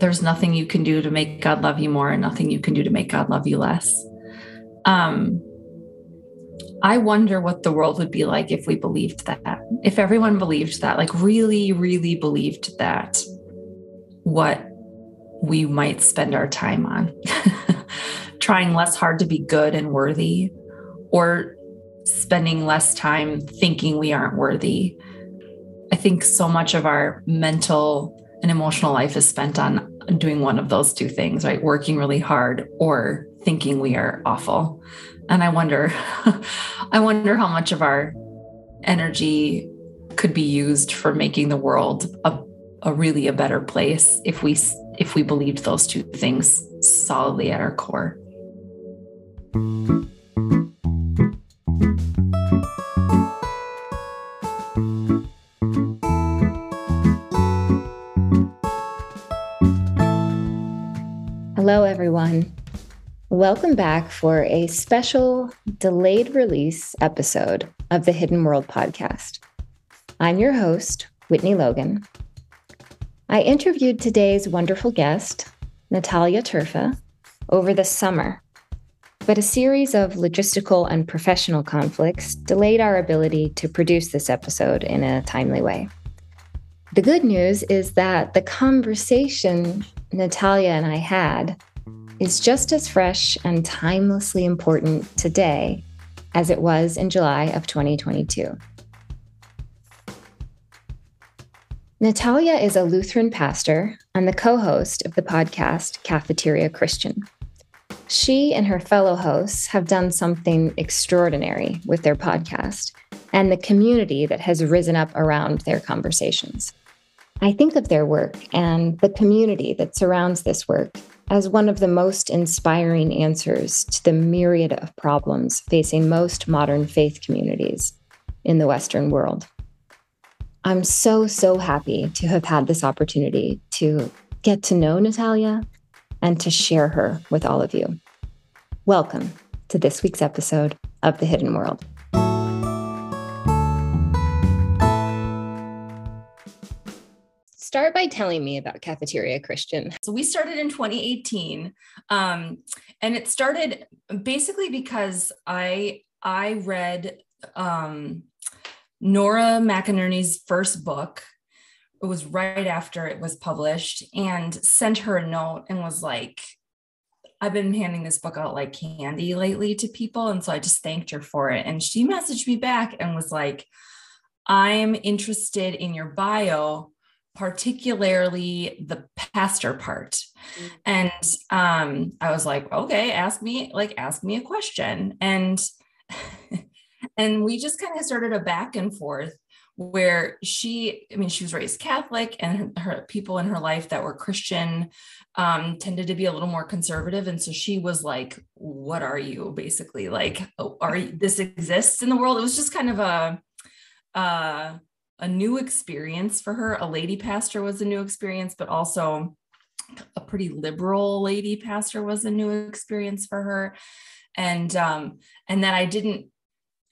there's nothing you can do to make God love you more and nothing you can do to make God love you less. Um, I wonder what the world would be like if we believed that. If everyone believed that, like really, really believed that, what we might spend our time on. Trying less hard to be good and worthy, or spending less time thinking we aren't worthy. I think so much of our mental and emotional life is spent on doing one of those two things, right? Working really hard or thinking we are awful. And I wonder, I wonder how much of our energy could be used for making the world a, a really a better place if we if we believed those two things solidly at our core. Hello, everyone. Welcome back for a special delayed release episode of the Hidden World podcast. I'm your host, Whitney Logan. I interviewed today's wonderful guest, Natalia Terfa, over the summer, but a series of logistical and professional conflicts delayed our ability to produce this episode in a timely way. The good news is that the conversation Natalia and I had is just as fresh and timelessly important today as it was in July of 2022. Natalia is a Lutheran pastor and the co host of the podcast Cafeteria Christian. She and her fellow hosts have done something extraordinary with their podcast and the community that has risen up around their conversations. I think of their work and the community that surrounds this work as one of the most inspiring answers to the myriad of problems facing most modern faith communities in the Western world. I'm so, so happy to have had this opportunity to get to know Natalia and to share her with all of you. Welcome to this week's episode of The Hidden World. Start by telling me about Cafeteria Christian. So we started in 2018, um, and it started basically because I I read um, Nora McInerny's first book. It was right after it was published, and sent her a note and was like, I've been handing this book out like candy lately to people. And so I just thanked her for it. And she messaged me back and was like, I'm interested in your bio particularly the pastor part. Mm-hmm. And um, I was like, okay, ask me, like, ask me a question. And and we just kind of started a back and forth where she, I mean, she was raised Catholic and her, her people in her life that were Christian um, tended to be a little more conservative. And so she was like, what are you basically like, oh, are you, this exists in the world? It was just kind of a, uh, a new experience for her. A lady pastor was a new experience, but also a pretty liberal lady pastor was a new experience for her. And um, and then I didn't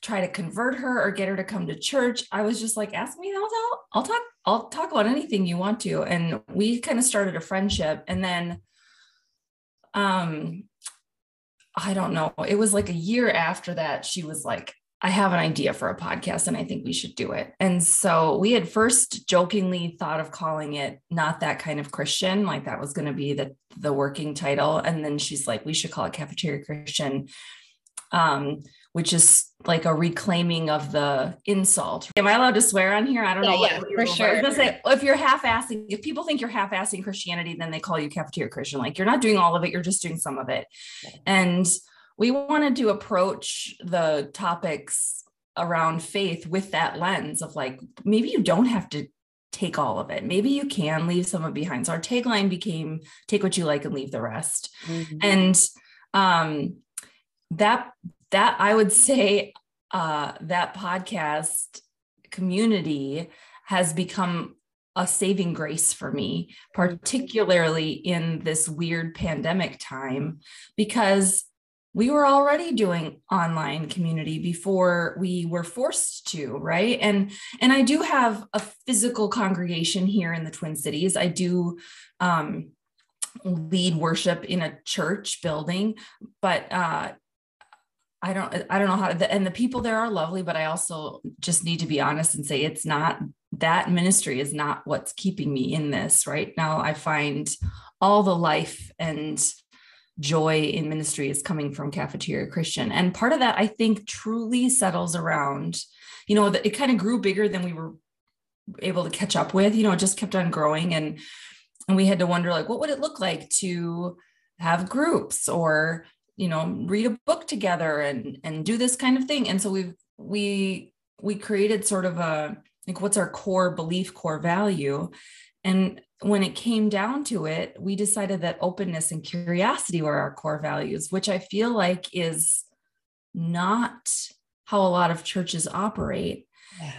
try to convert her or get her to come to church. I was just like, ask me, I'll, I'll, I'll talk, I'll talk about anything you want to. And we kind of started a friendship. And then um I don't know, it was like a year after that, she was like, I have an idea for a podcast and I think we should do it. And so we had first jokingly thought of calling it not that kind of Christian, like that was going to be the the working title. And then she's like, we should call it Cafeteria Christian, um, which is like a reclaiming of the insult. Am I allowed to swear on here? I don't yeah, know. Yeah, for sure. Say, if you're half-assing, if people think you're half-assing Christianity, then they call you Cafeteria Christian. Like you're not doing all of it, you're just doing some of it. And we wanted to approach the topics around faith with that lens of like maybe you don't have to take all of it. Maybe you can leave some of it behind. So our tagline became take what you like and leave the rest. Mm-hmm. and um that that i would say uh that podcast community has become a saving grace for me, particularly in this weird pandemic time, because we were already doing online community before we were forced to right and and i do have a physical congregation here in the twin cities i do um lead worship in a church building, but uh, I don't I don't know how to, and the people there are lovely, but I also just need to be honest and say it's not that ministry is not what's keeping me in this right now. I find all the life and joy in ministry is coming from cafeteria Christian. And part of that I think truly settles around, you know, it kind of grew bigger than we were able to catch up with, you know, it just kept on growing. And and we had to wonder like what would it look like to have groups or you know read a book together and and do this kind of thing? And so we we we created sort of a like what's our core belief core value? And when it came down to it we decided that openness and curiosity were our core values which i feel like is not how a lot of churches operate yeah.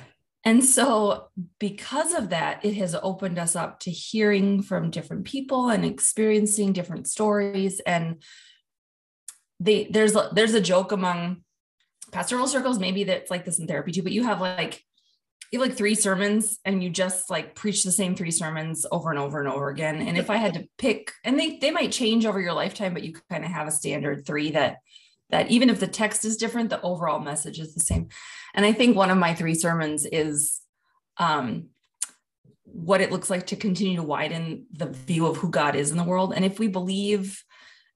And so, because of that, it has opened us up to hearing from different people and experiencing different stories. And they, there's there's a joke among pastoral circles, maybe that's like this in therapy too. But you have like you like three sermons, and you just like preach the same three sermons over and over and over again. And if I had to pick, and they they might change over your lifetime, but you kind of have a standard three that that even if the text is different, the overall message is the same. And I think one of my three sermons is um, what it looks like to continue to widen the view of who God is in the world. And if we believe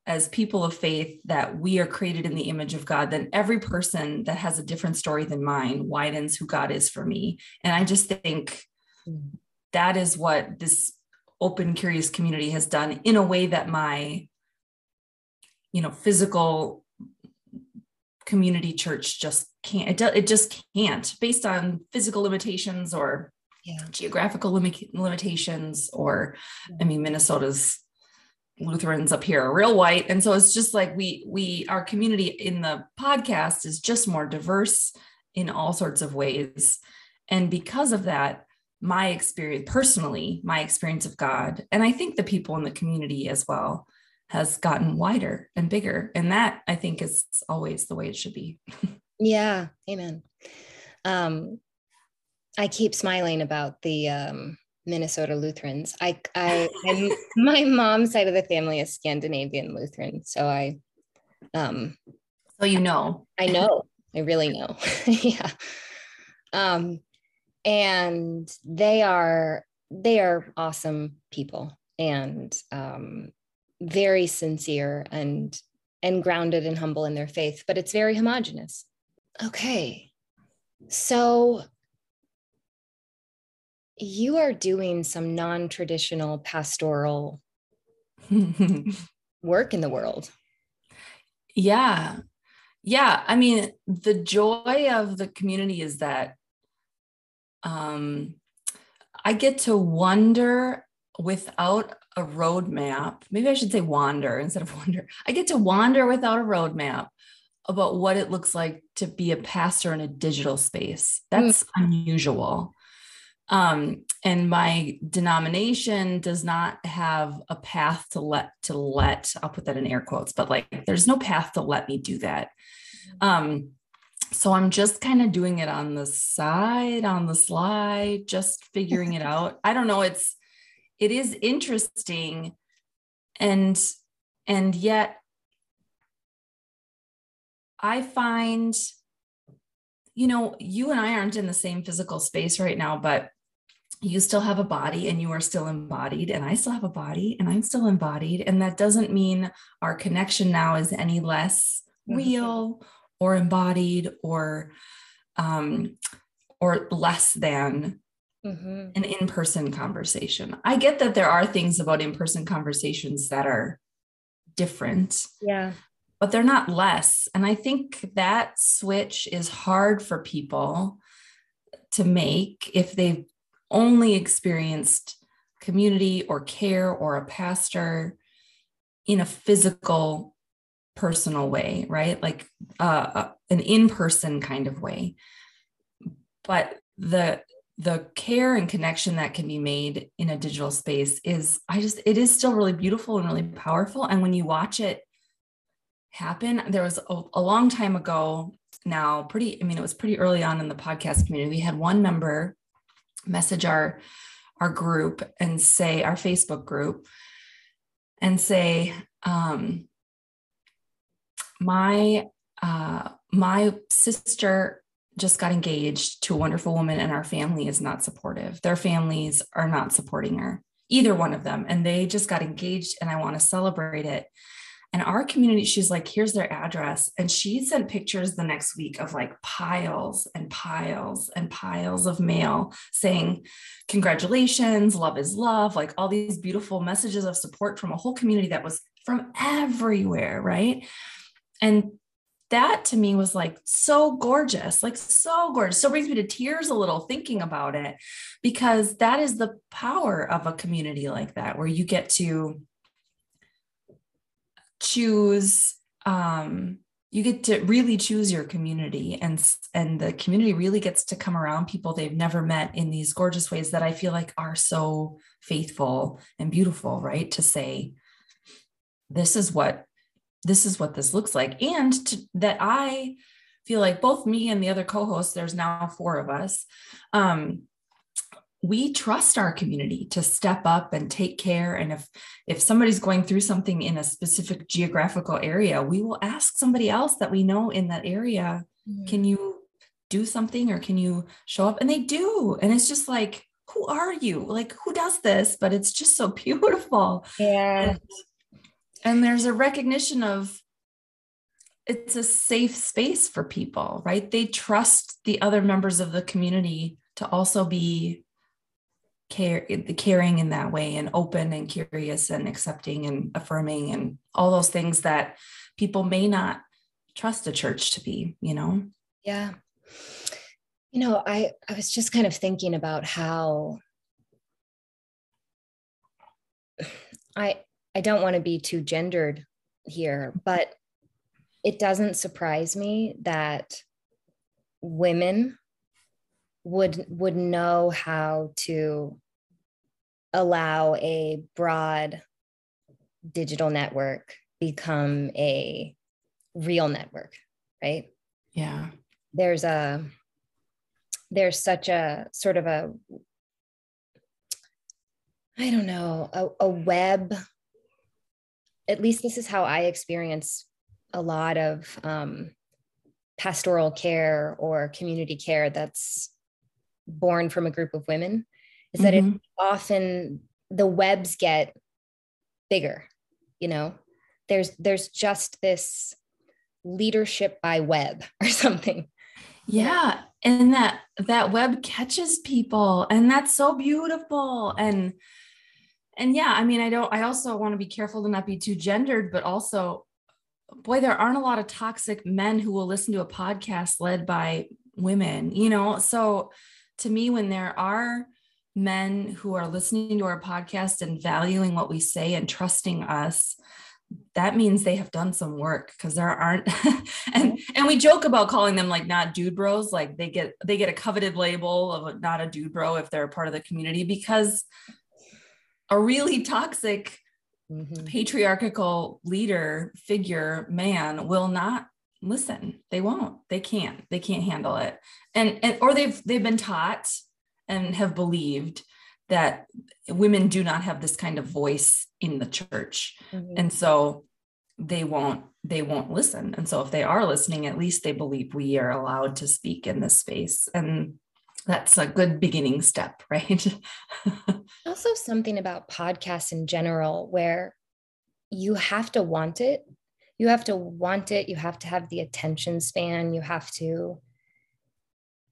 as people of faith that we are created in the image of God, then every person that has a different story than mine widens who God is for me. And I just think that is what this open, curious community has done in a way that my, you know, physical community church just can't it, do, it just can't based on physical limitations or yeah. geographical lim- limitations or i mean minnesota's lutherans up here are real white and so it's just like we we our community in the podcast is just more diverse in all sorts of ways and because of that my experience personally my experience of god and i think the people in the community as well has gotten wider and bigger. And that I think is always the way it should be. yeah. Amen. Um, I keep smiling about the um, Minnesota Lutherans. I, I, I'm, my mom's side of the family is Scandinavian Lutheran. So I, um, so you know, I know, I really know. yeah. Um, and they are, they are awesome people. And, um, very sincere and and grounded and humble in their faith, but it's very homogenous. Okay. So you are doing some non-traditional pastoral work in the world. Yeah. Yeah, I mean, the joy of the community is that um I get to wonder without a roadmap. Maybe I should say wander instead of wonder. I get to wander without a roadmap about what it looks like to be a pastor in a digital space. That's mm. unusual. Um, and my denomination does not have a path to let to let I'll put that in air quotes, but like there's no path to let me do that. Um, so I'm just kind of doing it on the side, on the slide, just figuring it out. I don't know. It's it is interesting and and yet i find you know you and i aren't in the same physical space right now but you still have a body and you are still embodied and i still have a body and i'm still embodied and that doesn't mean our connection now is any less real or embodied or um or less than mm-hmm. an in person conversation. I get that there are things about in person conversations that are different. Yeah. But they're not less. And I think that switch is hard for people to make if they've only experienced community or care or a pastor in a physical personal way right? Like uh, uh an in-person kind of way. But the the care and connection that can be made in a digital space is i just it is still really beautiful and really powerful. And when you watch it happen there was a, a, long time ago now pretty i mean it was pretty early on in the podcast community. We had one member message our our group and say our facebook group and say, um, my uh, my sister just got engaged to a wonderful woman and our family is not supportive. Their families are not supporting her, either one of them. And they just got engaged and I want to celebrate it. And our community, she's like, here's their address. And she sent pictures the next week of like piles and piles and piles of mail saying, congratulations, love is love, like all these beautiful messages of support from a whole community that was from everywhere. Right. And that to me was like so gorgeous, like so gorgeous. So brings me to tears a little thinking about it because that is the power of a community like that, where you get to choose um, you get to really choose your community and and the community really gets to come around people they've never met in these gorgeous ways that i feel like are so faithful and beautiful right? To say this is what this is what this looks like. And to, that i feel like both me and the other co-hosts there's now four of us um, we trust our community to step up and take care. And if if somebody's going through something in a specific geographical area we will ask somebody else that we know in that area mm-hmm. can you do something or can you show up? And they do. And it's just like who are you? Like who does this? But it's just so beautiful. Yeah. And, and there's a recognition of it's a safe space for people right? They trust the other members of the community to also be care caring in that way and open and curious and accepting and affirming and all those things that people may not trust a church to be you know? Yeah. You know i i was just kind of thinking about how i i don't want to be too gendered here but it doesn't surprise me that women would would know how to allow a broad digital network become a real network right yeah there's a there's such a sort of a i don't know a, a web at least this is how i experience a lot of um, pastoral care or community care that's born from a group of women is that mm-hmm. it often the webs get bigger you know? There's there's just this leadership by web or something. Yeah and that that web catches people and that's so beautiful and and yeah i mean i don't i also want to be careful to not be too gendered but also boy there aren't a lot of toxic men who will listen to a podcast led by women you know? So to me when there are men who are listening to our podcast and valuing what we say and trusting us that means they have done some work because there aren't and and we joke about calling them like not dude bros like they get they get a coveted label of not a dude bro if they're a part of the community because a really toxic mm-hmm. patriarchal leader figure man will not listen. They won't. They can't. They can't handle it. And, and or they've they've been taught and have believed that women do not have this kind of voice in the church. Mm-hmm. and so they won't they won't listen. And so if they are listening at least they believe we are allowed to speak in this space. And that's a good beginning step right? Also something about podcasts in general where you have to want it. You have to want it. You have to have the attention span. You have to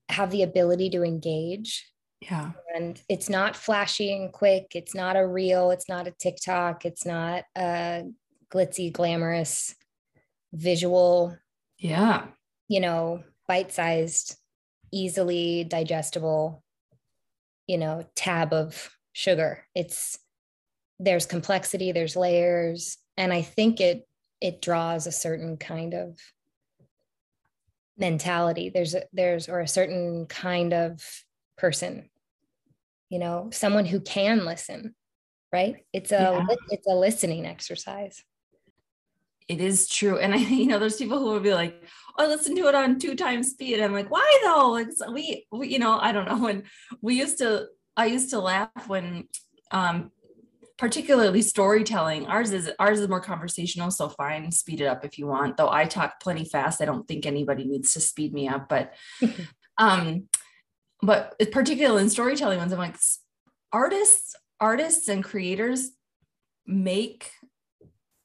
have the ability to engage yeah. And it's not flashy and quick. It's not a reel. It's not a TikTok. It's not a glitzy, glamorous visual. Yeah. You know, bite sized, easily digestible, you know, tab of sugar. It's, there's complexity, there's layers. And I think it, it draws a certain kind of mentality. There's a, there's, or a certain kind of person you know someone who can listen right it's a yeah. it's a listening exercise it is true and i you know there's people who will be like oh listen to it on two times speed i'm like why though like so we, we you know i don't know when we used to i used to laugh when um particularly storytelling. Ours is ours is more conversational, so fine, speed it up if you want. Though I talk plenty fast. I don't think anybody needs to speed me up, but um, but particularly in storytelling ones, I'm like artists, artists and creators make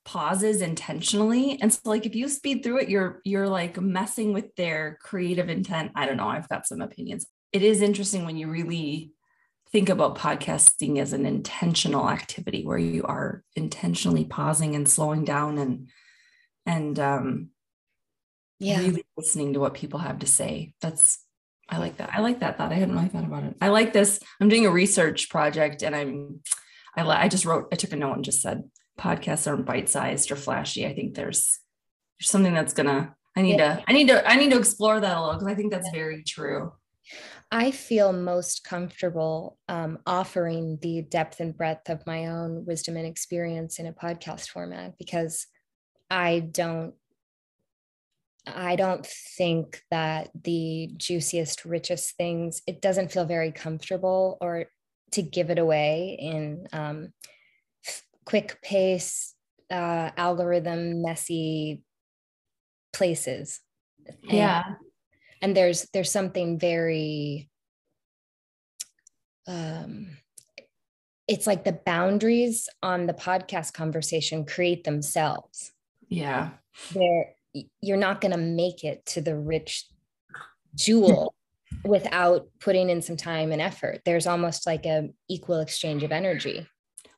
pauses intentionally. And so like if you speed through it you're you're like messing with their creative intent. I don't know. I've got some opinions. It is interesting when you really think about podcasting as an intentional activity where you are intentionally pausing and slowing down and and um yeah. really listening to what people have to say. That's i like that. I like that thought. I hadn't really thought about it. I like this. I'm doing a research project and i'm i, I just wrote i took a note and just said podcasts aren't bite-sized or flashy. I think there's there's something that's gonna i need yeah. to i need to i need to explore that a little because i think that's very true. I feel most comfortable um, offering the depth and breadth of my own wisdom and experience in a podcast format because I don't I don't think that the juiciest, richest things, it doesn't feel very comfortable or to give it away in um, quick pace, uh, algorithm, messy places. Yeah. And there's there's something very um it's like the boundaries on the podcast conversation create themselves. Yeah. There you're not going to make it to the rich jewel without putting in some time and effort there's almost like a equal exchange of energy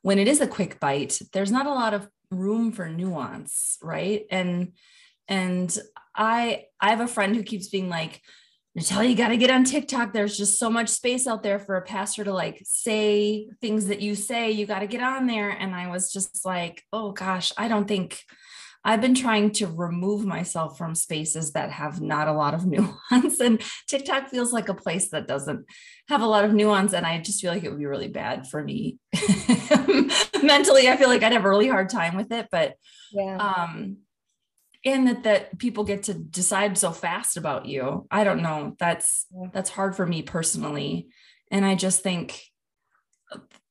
when it is a quick bite there's not a lot of room for nuance right and and I I have a friend who keeps being like, Natalia, you got to get on TikTok. There's just so much space out there for a pastor to like say things that you say. You got to get on there. And I was just like, oh gosh, I don't think I've been trying to remove myself from spaces that have not a lot of nuance. And TikTok feels like a place that doesn't have a lot of nuance. And I just feel like it would be really bad for me mentally. I feel like I'd have a really hard time with it. But yeah. um, and that that people get to decide so fast about you i don't know that's that's hard for me personally and i just think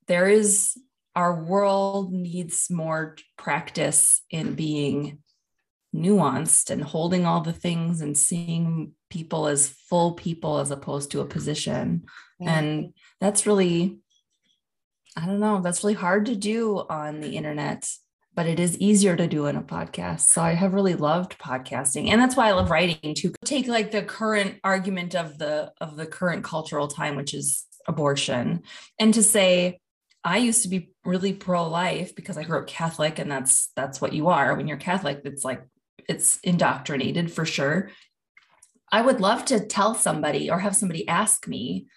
there is our world needs more practice in mm-hmm. being nuanced and holding all the things and seeing people as full people as opposed to a position yeah. and that's really i don't know that's really hard to do on the internet but it is easier to do in a podcast. So I have really loved podcasting. And that's why I love writing to take like the current argument of the of the current cultural time, which is abortion, and to say, I used to be really pro-life because I grew up Catholic, and that's that's what you are. When you're Catholic, it's like it's indoctrinated for sure. I would love to tell somebody or have somebody ask me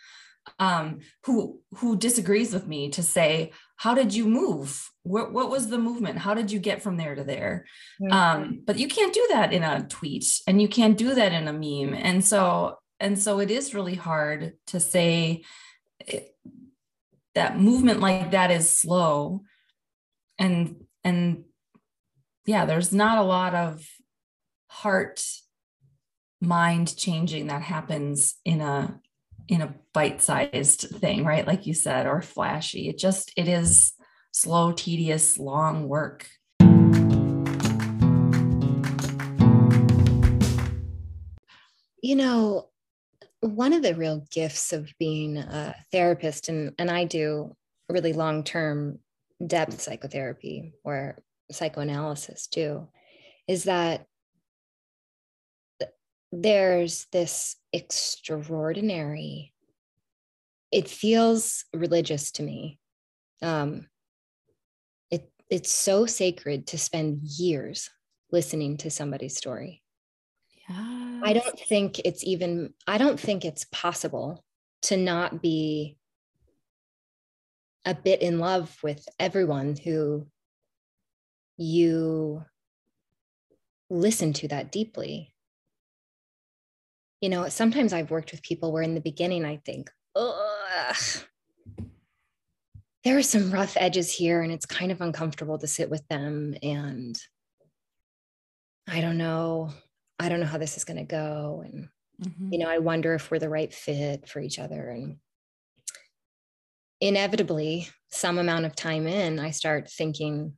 um, who who disagrees with me to say, how did you move? What what was the movement? How did you get from there to there? Mm-hmm. Um, but you can't do that in a tweet, and you can't do that in a meme, and so and so it is really hard to say it, that movement like that is slow, and and yeah, there's not a lot of heart mind changing that happens in a in a bite-sized thing right? Like you said or flashy. It just it is slow tedious long work. You know one of the real gifts of being a therapist and and I do really long-term depth psychotherapy or psychoanalysis too is that there's this extraordinary it feels religious to me. Um it it's so sacred to spend years listening to somebody's story yeah i don't think it's even i don't think it's possible to not be a bit in love with everyone who you listen to that deeply. You know, sometimes I've worked with people where in the beginning I think, ugh, there are some rough edges here and it's kind of uncomfortable to sit with them. And I don't know, I don't know how this is going to go. And, mm-hmm. you know, I wonder if we're the right fit for each other. And, inevitably, some amount of time in, I start thinking,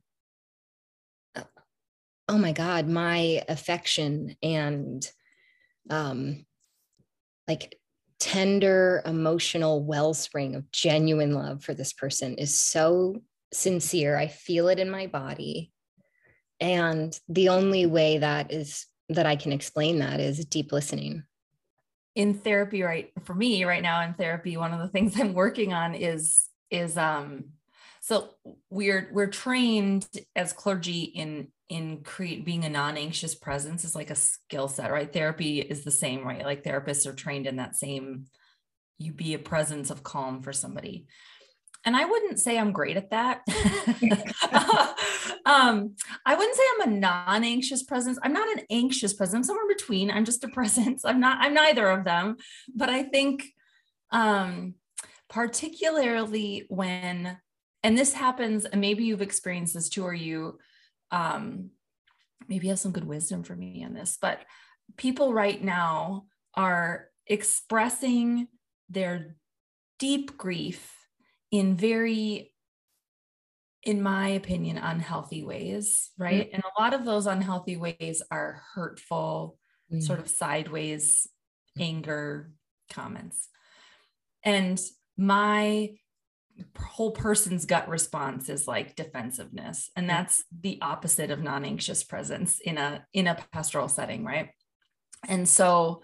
oh my God, my affection and um, like tender emotional wellspring of genuine love for this person is so sincere. I feel it in my body. And the only way that is that I can explain that is deep listening. In therapy, right? For me, right now in therapy, one of the things I'm working on is is um so we're we're trained as clergy in in create being a non-anxious presence is like a skill set right therapy is the same right like therapists are trained in that same you be a presence of calm for somebody and i wouldn't say i'm great at that. Um, i wouldn't say i'm a non-anxious presence. I'm not an anxious presence. I'm somewhere between. I'm just a presence. I'm not i'm neither of them. But i think um, particularly when and this happens and maybe you've experienced this too or you um, maybe have some good wisdom for me on this, but people right now are expressing their deep grief in very in my opinion unhealthy ways right? Mm-hmm. and a lot of those unhealthy ways are hurtful mm-hmm. sort of sideways anger comments. And my whole person's gut response is like defensiveness. And that's the opposite of non-anxious presence in a in a pastoral setting right? And so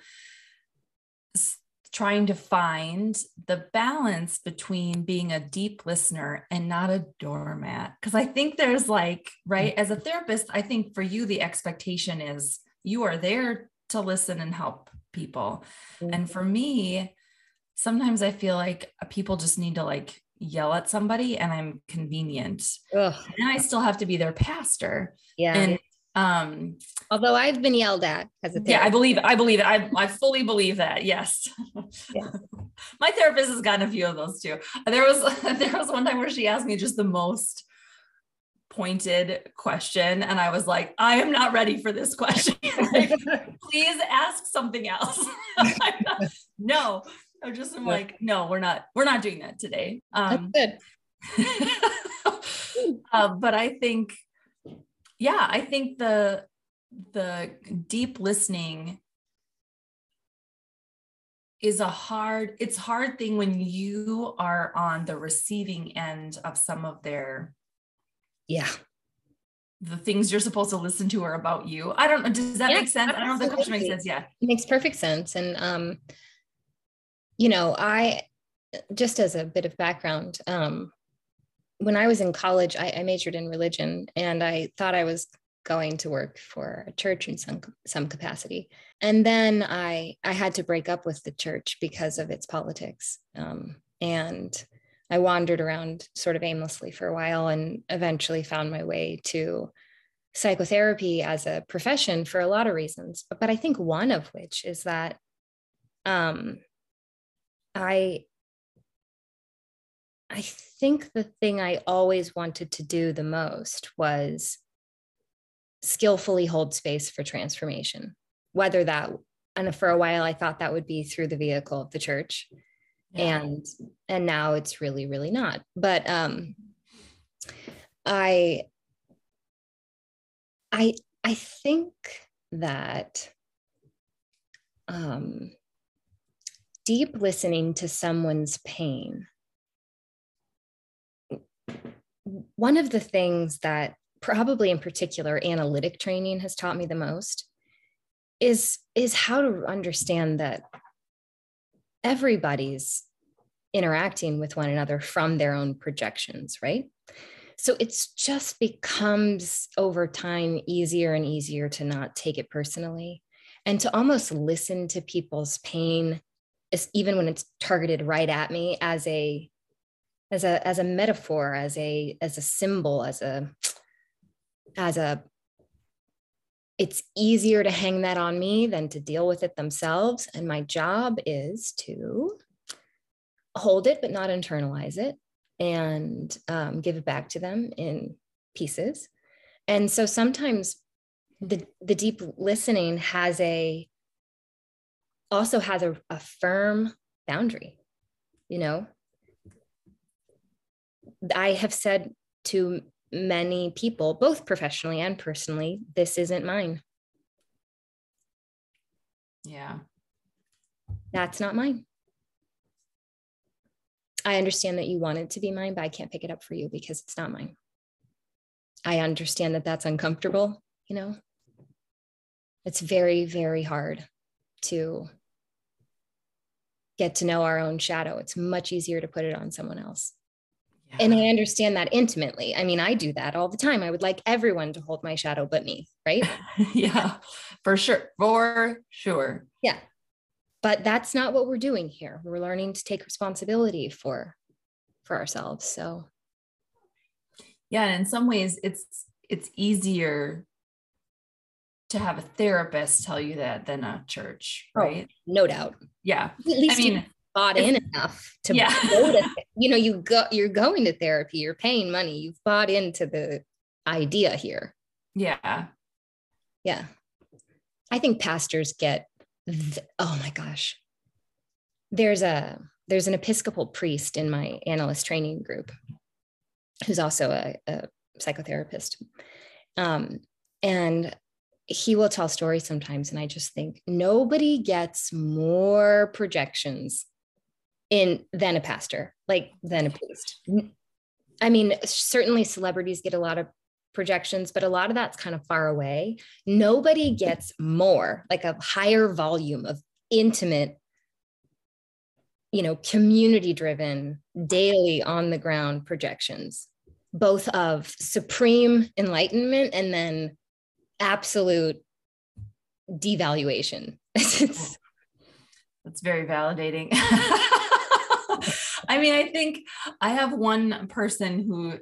trying to find the balance between being a deep listener and not a doormat because i think there's like right as a therapist i think for you the expectation is you are there to listen and help people mm-hmm. and for me sometimes i feel like people just need to like yell at somebody and I'm convenient. Ugh. And I still have to be their pastor. Yeah. And um although I've been yelled at as a therapist. Yeah, I believe I believe it. I, I fully believe that. Yes. Yeah. My therapist has gotten a few of those too. There was there was one time where she asked me just the most pointed question and I was like, I am not ready for this question. like, please ask something else. no, I just am like, no, we're not, we're not doing that today. Um, That's good. uh, but I think, yeah, I think the the deep listening is a hard it's hard thing when you are on the receiving end of some of their yeah. the things you're supposed to listen to are about you. I don't know does that yeah, make sense? Absolutely. i don't know if the question makes sense. Yeah. It makes perfect sense. And um you know, I just as a bit of background, um, when I was in college, I, I majored in religion and I thought I was going to work for a church in some some capacity. And then I I had to break up with the church because of its politics. Um, and I wandered around sort of aimlessly for a while and eventually found my way to psychotherapy as a profession for a lot of reasons. But, but I think one of which is that um, I I think the thing I always wanted to do the most was skillfully hold space for transformation. Whether that and for a while I thought that would be through the vehicle of the church. Yeah. And and now it's really really not. But um I I I think that um deep listening to someone's pain. One of the things that probably in particular analytic training has taught me the most is is how to understand that everybody's interacting with one another from their own projections right? So it's just becomes over time easier and easier to not take it personally and to almost listen to people's pain even when it's targeted right at me as a as a as a metaphor as a as a symbol as a as a it's easier to hang that on me than to deal with it themselves and my job is to hold it but not internalize it and um, give it back to them in pieces and so sometimes the the deep listening has a also has a, a firm boundary, you know? I have said to many people, both professionally and personally, this isn't mine. Yeah. That's not mine. I understand that you want it to be mine, but I can't pick it up for you because it's not mine. I understand that that's uncomfortable, you know? It's very, very hard to get to know our own shadow. It's much easier to put it on someone else. Yeah. And I understand that intimately. I mean, I do that all the time. I would like everyone to hold my shadow but me, right? yeah, for sure. For sure. Yeah. But that's not what we're doing here. We're learning to take responsibility for for ourselves. So yeah, and in some ways it's it's easier to have a therapist tell you that than a church, oh, right? Oh, no doubt. Yeah. At least I mean, bought in enough to yeah. to, you know, you go, you're going to therapy, you're paying money, you've bought into the idea here. Yeah. Yeah. I think pastors get, th- oh my gosh. There's a, there's an Episcopal priest in my analyst training group who's also a, a psychotherapist. Um, and he will tell stories sometimes and i just think nobody gets more projections in than a pastor like than a priest i mean certainly celebrities get a lot of projections but a lot of that's kind of far away nobody gets more like a higher volume of intimate you know community driven daily on the ground projections both of supreme enlightenment and then absolute devaluation. That's very validating. I mean, I think I have one person who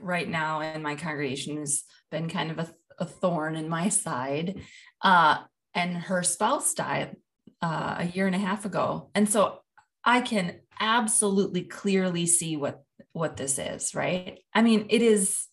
right now in my congregation has been kind of a, a thorn in my side. Uh, and her spouse died uh, a year and a half ago. And so I can absolutely clearly see what what this is, right? I mean, it is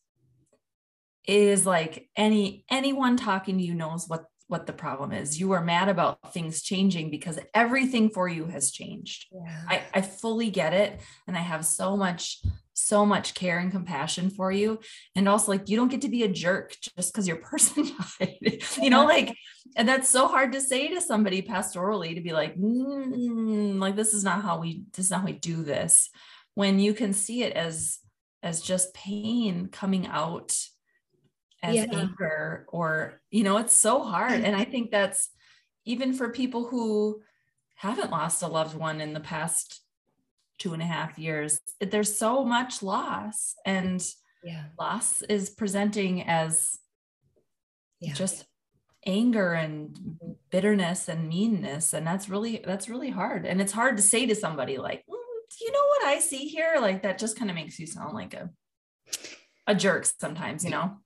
is like any anyone talking to you knows what what the problem is. You are mad about things changing because everything for you has changed. Yeah. I, I fully get it and i have so much so much care and compassion for you. And also like you don't get to be a jerk just because your person died. You know like and that's so hard to say to somebody pastorally to be like mm, like this is not how we this is not how we do this when you can see it as as just pain coming out as yeah. anger or you know it's so hard. And i think that's even for people who haven't lost a loved one in the past two and a half years there's so much loss and yeah. loss is presenting as yeah. just anger and bitterness and meanness. And that's really that's really hard. And it's hard to say to somebody like mm, you know what i see here? Like that just kind of makes you sound like a a jerk sometimes you know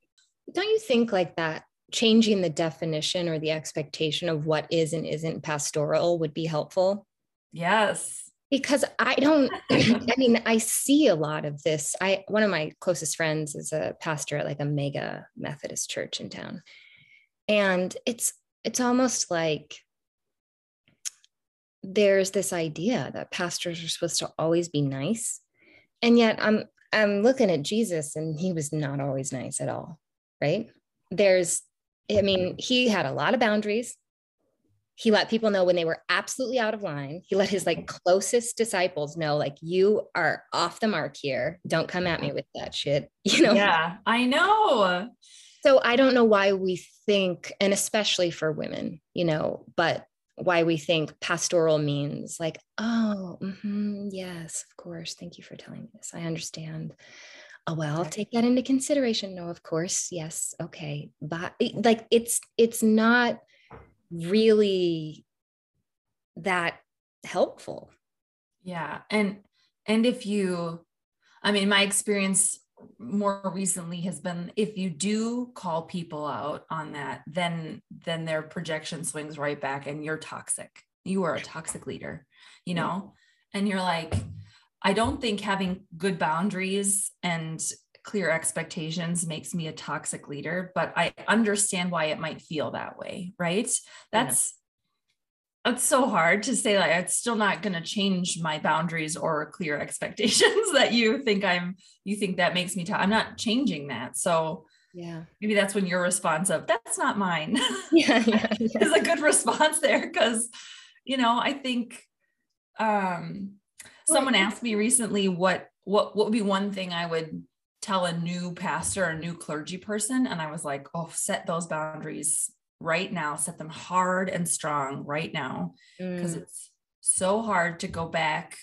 don't you think like that changing the definition or the expectation of what is and isn't pastoral would be helpful? Yes. Because I don't, I mean, I see a lot of this. I, one of my closest friends is a pastor at like a mega Methodist church in town. And it's, it's almost like there's this idea that pastors are supposed to always be nice. And yet I'm, I'm looking at Jesus and he was not always nice at all right? There's, I mean, he had a lot of boundaries. He let people know when they were absolutely out of line. He let his like closest disciples know, like, you are off the mark here. Don't come at me with that shit. You know? Yeah, I know. So I don't know why we think, and especially for women, you know, but why we think pastoral means like, oh, mm-hmm, yes, of course. Thank you for telling me this. I understand oh well i'll take that into consideration. No of course yes okay but like it's it's not really that helpful. Yeah and and if you i mean my experience more recently has been if you do call people out on that then then their projection swings right back and you're toxic. You are a toxic leader you know? And you're like I don't think having good boundaries and clear expectations makes me a toxic leader, but I understand why it might feel that way, right? That's it's so hard to say like it's still not going to change my boundaries or clear expectations that you think i'm you think that makes me i i'm not changing that so yeah maybe that's when your response of that's not mine yeah, yeah, yeah. is a good response there because you know i think um someone asked me recently what what what would be one thing i would tell a new pastor a new clergy person and i was like oh set those boundaries right now, set them hard and strong right now because mm. it's so hard to go back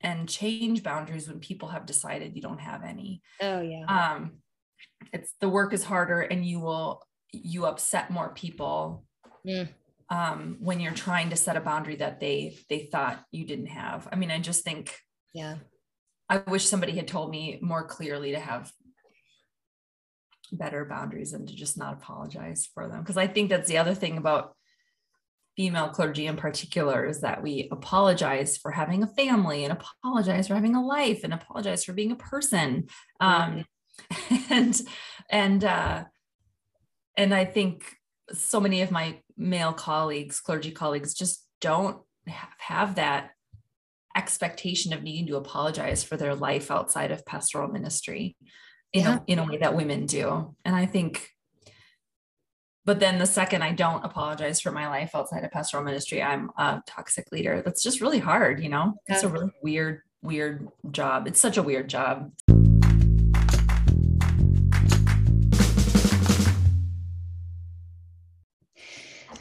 and change boundaries when people have decided you don't have any. Oh yeah. Um it's the work is harder and you will you upset more people mm. Um when you're trying to set a boundary that they they thought you didn't have. I mean, I just think yeah. I wish somebody had told me more clearly to have better boundaries and to just not apologize for them. Because I think that's the other thing about female clergy in particular is that we apologize for having a family and apologize for having a life and apologize for being a person. Um, and and uh, and I think so many of my male colleagues, clergy colleagues, just don't have, have that expectation of needing to apologize for their life outside of pastoral ministry in, yeah. a, in a way that women do. And I think, but then the second I don't apologize for my life outside of pastoral ministry, I'm a toxic leader. That's just really hard, you know? Yeah. It's a really weird, weird job. It's such a weird job.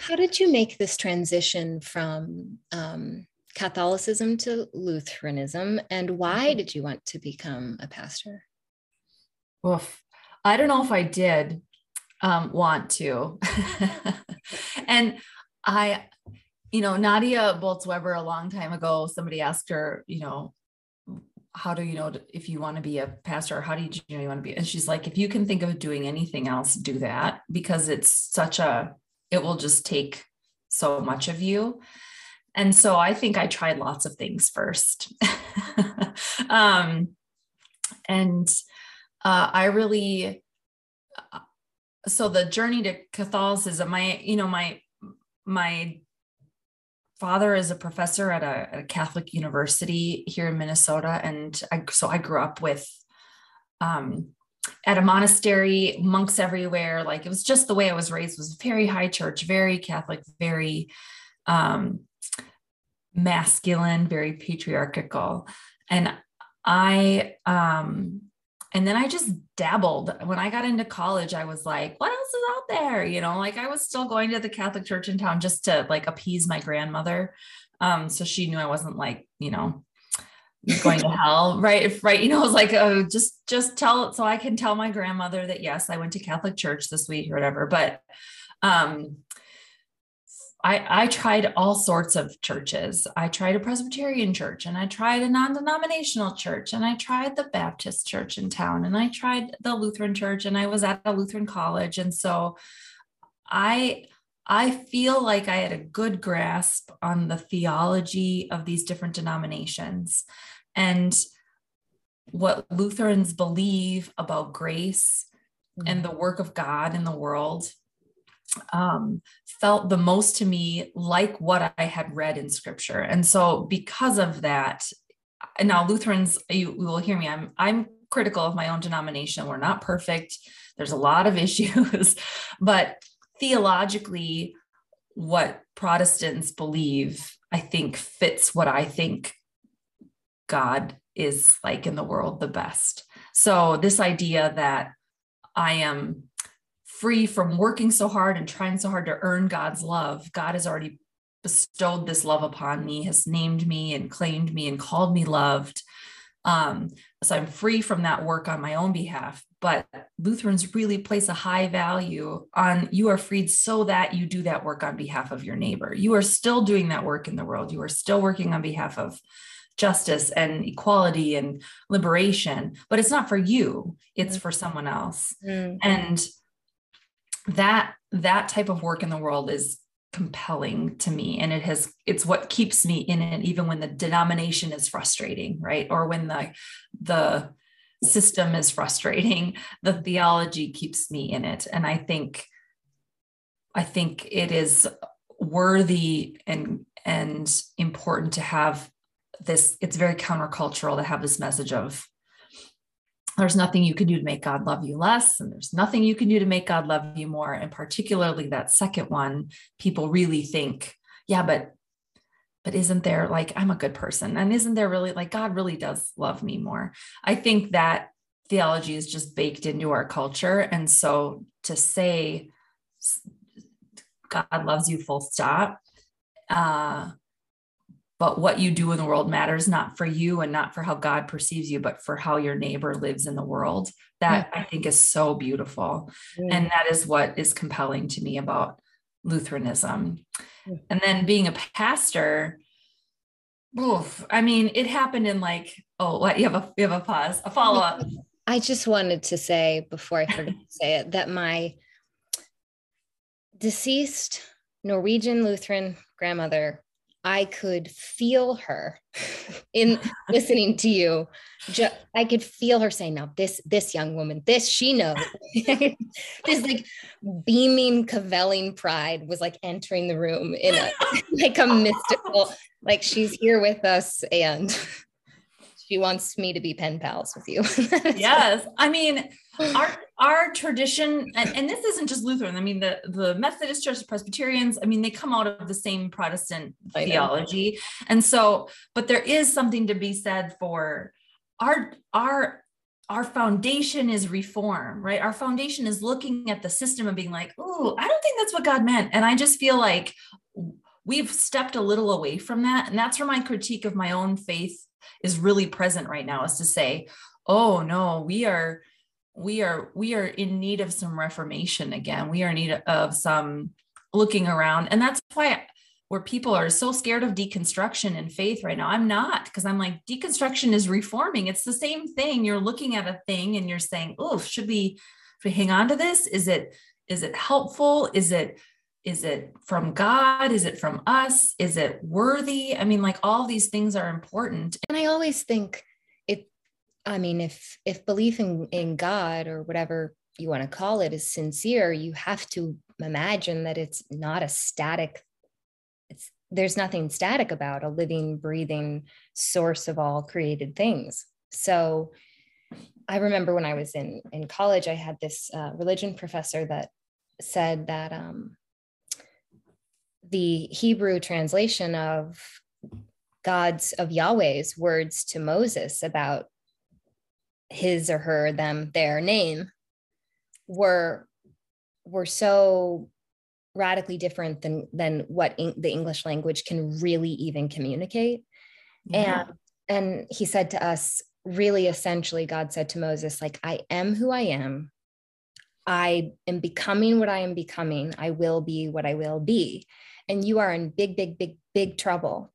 How did you make this transition from um, Catholicism to Lutheranism, and why mm-hmm. did you want to become a pastor? Oof. I don't know if I did um, want to. and I, you know, Nadia Bolz-Weber a long time ago, somebody asked her, you know, how do you know if you want to be a pastor? How do you, you know you want to be? And she's like, if you can think of doing anything else, do that because it's such a, it will just take so much of you. And so I think I tried lots of things first. um, and uh, I really, uh, so the journey to Catholicism, my, you know, my, my father is a professor at a, a Catholic university here in Minnesota. And I, so I grew up with, um, at a monastery, monks everywhere. Like it was just the way I was raised was very high church, very Catholic, very, um, masculine, very patriarchal. And I, um, and then I just dabbled. When I got into college, I was like, what else is out there? You know, like I was still going to the Catholic church in town just to like appease my grandmother. Um, so she knew I wasn't like, you know, going to hell. Right. If right, you know, I was like, oh, just just tell so I can tell my grandmother that yes, I went to Catholic church this week or whatever. But um I, I tried all sorts of churches. I tried a Presbyterian church and I tried a non denominational church and I tried the Baptist church in town and I tried the Lutheran church and I was at a Lutheran college. And so I, I feel like I had a good grasp on the theology of these different denominations and what Lutherans believe about grace and the work of God in the world um, felt the most to me like what I had read in scripture. And so because of that, now Lutherans, you, you will hear me, I'm, I'm critical of my own denomination. We're not perfect. There's a lot of issues, but theologically, what Protestants believe, I think fits what I think God is like in the world the best. So this idea that I am free from working so hard and trying so hard to earn God's love. God has already bestowed this love upon me, has named me and claimed me and called me loved. Um, so I'm free from that work on my own behalf. But Lutherans really place a high value on you are freed so that you do that work on behalf of your neighbor. You are still doing that work in the world. You are still working on behalf of justice and equality and liberation, but it's not for you, it's mm. for someone else. Mm. And that that type of work in the world is compelling to me and it has it's what keeps me in it even when the denomination is frustrating right or when the the system is frustrating the theology keeps me in it and i think i think it is worthy and and important to have this it's very countercultural to have this message of there's nothing you can do to make God love you less, and there's nothing you can do to make God love you more. And particularly that second one, people really think, yeah, but but isn't there like I'm a good person? And isn't there really like God really does love me more? I think that theology is just baked into our culture. And so to say God loves you full stop, uh, but what you do in the world matters not for you and not for how God perceives you, but for how your neighbor lives in the world. That I think is so beautiful. And that is what is compelling to me about Lutheranism. And then being a pastor, oof, I mean, it happened in like, oh, what you have a you have a pause, a follow-up. I just wanted to say before I forget to say it that my deceased Norwegian Lutheran grandmother I could feel her in listening to you. I could feel her saying, "Now this this young woman, this she knows." this like beaming, cavelling pride was like entering the room in a like a mystical, like she's here with us, and she wants me to be pen pals with you. yes. I mean, our our tradition, and, and, this isn't just Lutheran. I mean, the the Methodist Church, the Presbyterians. I mean, they come out of the same Protestant theology, and so, but there is something to be said for our our our foundation is reform, right? Our foundation is looking at the system and being like, "Oh, I don't think that's what God meant," and I just feel like we've stepped a little away from that, and that's where my critique of my own faith is really present right now is to say oh no we are we are we are in need of some reformation again. We are in need of some looking around. And that's why where people are so scared of deconstruction and faith right now i'm not because i'm like deconstruction is reforming. It's the same thing. You're looking at a thing and you're saying oh should we should we hang on to this? Is it is it helpful? Is it is it from God? Is it from us? Is it worthy? I mean, like all these things are important. And I always think it, I mean, if if belief in, in God or whatever you want to call it is sincere, you have to imagine that it's not a static, it's there's nothing static about a living, breathing source of all created things. So I remember when I was in in college, I had this uh, religion professor that said that um, the Hebrew translation of God's, of Yahweh's words to Moses about his or her, them, their name were, were so radically different than, than what in, the English language can really even communicate. Yeah. And, and he said to us, really essentially, God said to Moses, like, I am who I am. I am becoming what I am becoming. I will be what I will be. And you are in big, big, big, big trouble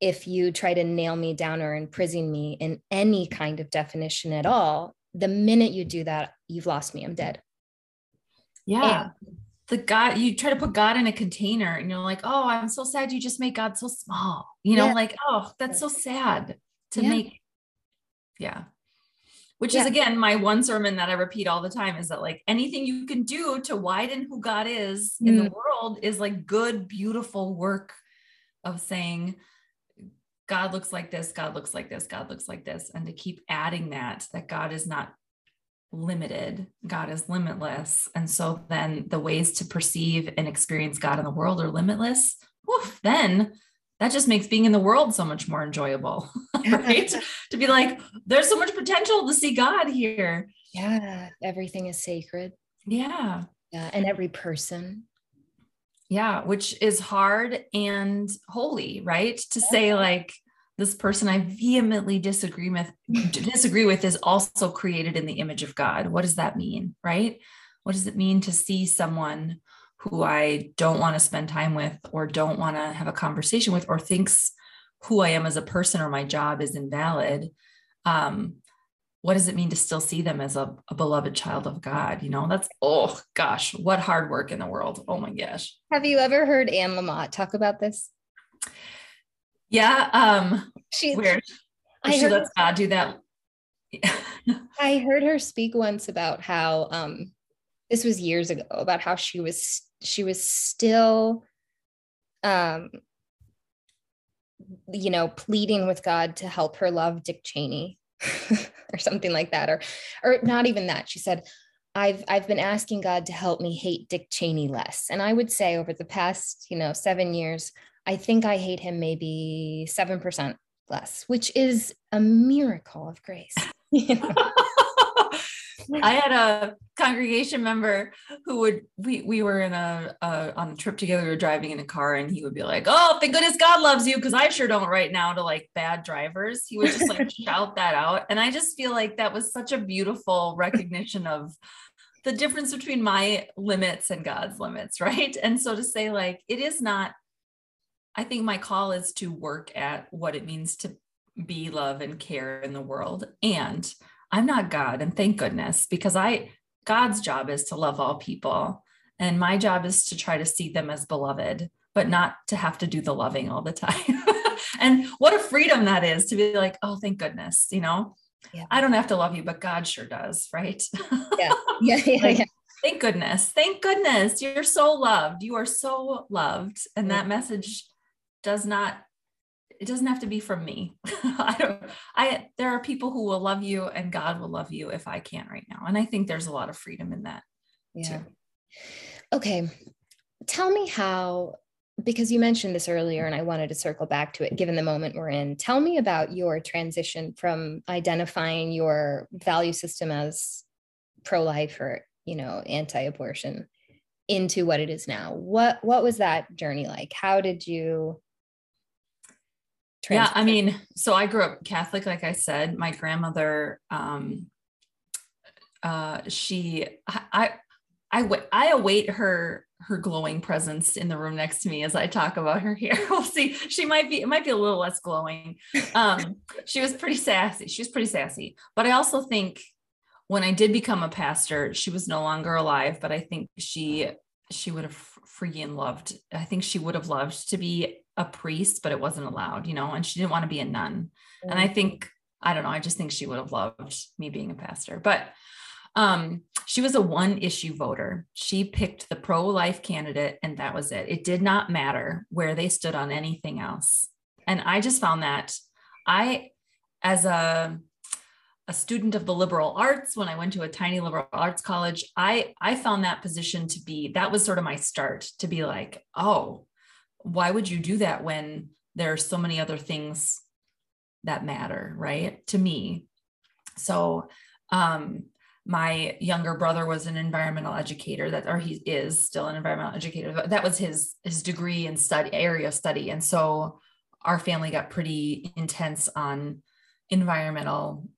if you try to nail me down or imprison me in any kind of definition at all. The minute you do that, you've lost me. I'm dead. Yeah. And, the God, you try to put God in a container and you're like, oh, I'm so sad you just made God so small. You know, yeah. like, oh, that's so sad to yeah. make. Yeah which yeah. is again my one sermon that I repeat all the time is that like anything you can do to widen who God is mm. in the mm. world is like good, beautiful work of saying, God looks like this, God looks like this, God looks like this. And to keep adding that, that God is not limited, God is limitless. And so then the ways to perceive and experience God in the world are limitless. Woof, then that just makes being in the world so much more enjoyable, right? to be like, there's so much potential to see God here. Yeah, everything is sacred. Yeah. Yeah, and every person. Yeah, which is hard and holy, right? To say like this person I vehemently disagree with disagree with is also created in the image of God. What does that mean, right? What does it mean to see someone who I don't want to spend time with or don't want to have a conversation with or thinks who I am as a person or my job is invalid, um, what does it mean to still see them as a, a, beloved child of God? You know, that's, oh gosh, what hard work in the world. Oh my gosh. Have you ever heard Anne Lamott talk about this? Yeah. Um, she, weird. I she heard, lets God do that. I heard her speak once about how, um, this was years ago, about how she was she was still um, you know, pleading with God to help her love Dick Cheney or something like that, or or not even that. She said, I've I've been asking God to help me hate Dick Cheney less. And I would say over the past, you know, seven years, I think I hate him maybe seven percent less, which is a miracle of grace. I had a congregation member who would we we were in a, a, on a trip together. We were driving in a car, and he would be like, "Oh, thank goodness God loves you," because I sure don't right now to like bad drivers. He would just like shout that out, and I just feel like that was such a beautiful recognition of the difference between my limits and God's limits, right? And so to say like it is not. I think my call is to work at what it means to be love and care in the world and I'm not God, and thank goodness, because I God's job is to love all people. And my job is to try to see them as beloved, but not to have to do the loving all the time. and what a freedom that is to be like, oh, thank goodness, you know, yeah. I don't have to love you, but God sure does, right? Yeah. Yeah. Yeah. like, yeah. Thank goodness. Thank goodness. You're so loved. You are so loved. And that message does not it doesn't have to be from me. I don't I there are people who will love you and God will love you if I can't right now. And I think there's a lot of freedom in that. Yeah. Too. Okay. Tell me how because you mentioned this earlier and I wanted to circle back to it given the moment we're in. Tell me about your transition from identifying your value system as pro-life or, you know, anti-abortion into what it is now. What what was that journey like? How did you yeah, I mean, so I grew up Catholic, like I said. My grandmother, um, uh, she, I, I, I await her her glowing presence in the room next to me as I talk about her here. we'll see. She might be, it might be a little less glowing. Um, she was pretty sassy. She was pretty sassy. But I also think when I did become a pastor, she was no longer alive, but I think she she would have freaking loved. I think she would have loved to be a priest, but it wasn't allowed, you know, and she didn't want to be a nun. Mm-hmm. And I think, I don't know, I just think she would have loved me being a pastor. But um, she was a one issue voter. She picked the pro life candidate, and that was it. It did not matter where they stood on anything else. And I just found that I, as a a student of the liberal arts when i went to a tiny liberal arts college i i found that position to be that was sort of my start to be like oh why would you do that when there are so many other things that matter right? To me. So um my younger brother was an environmental educator that or he is still an environmental educator but that was his his degree and study area of study. And so our family got pretty intense on environmental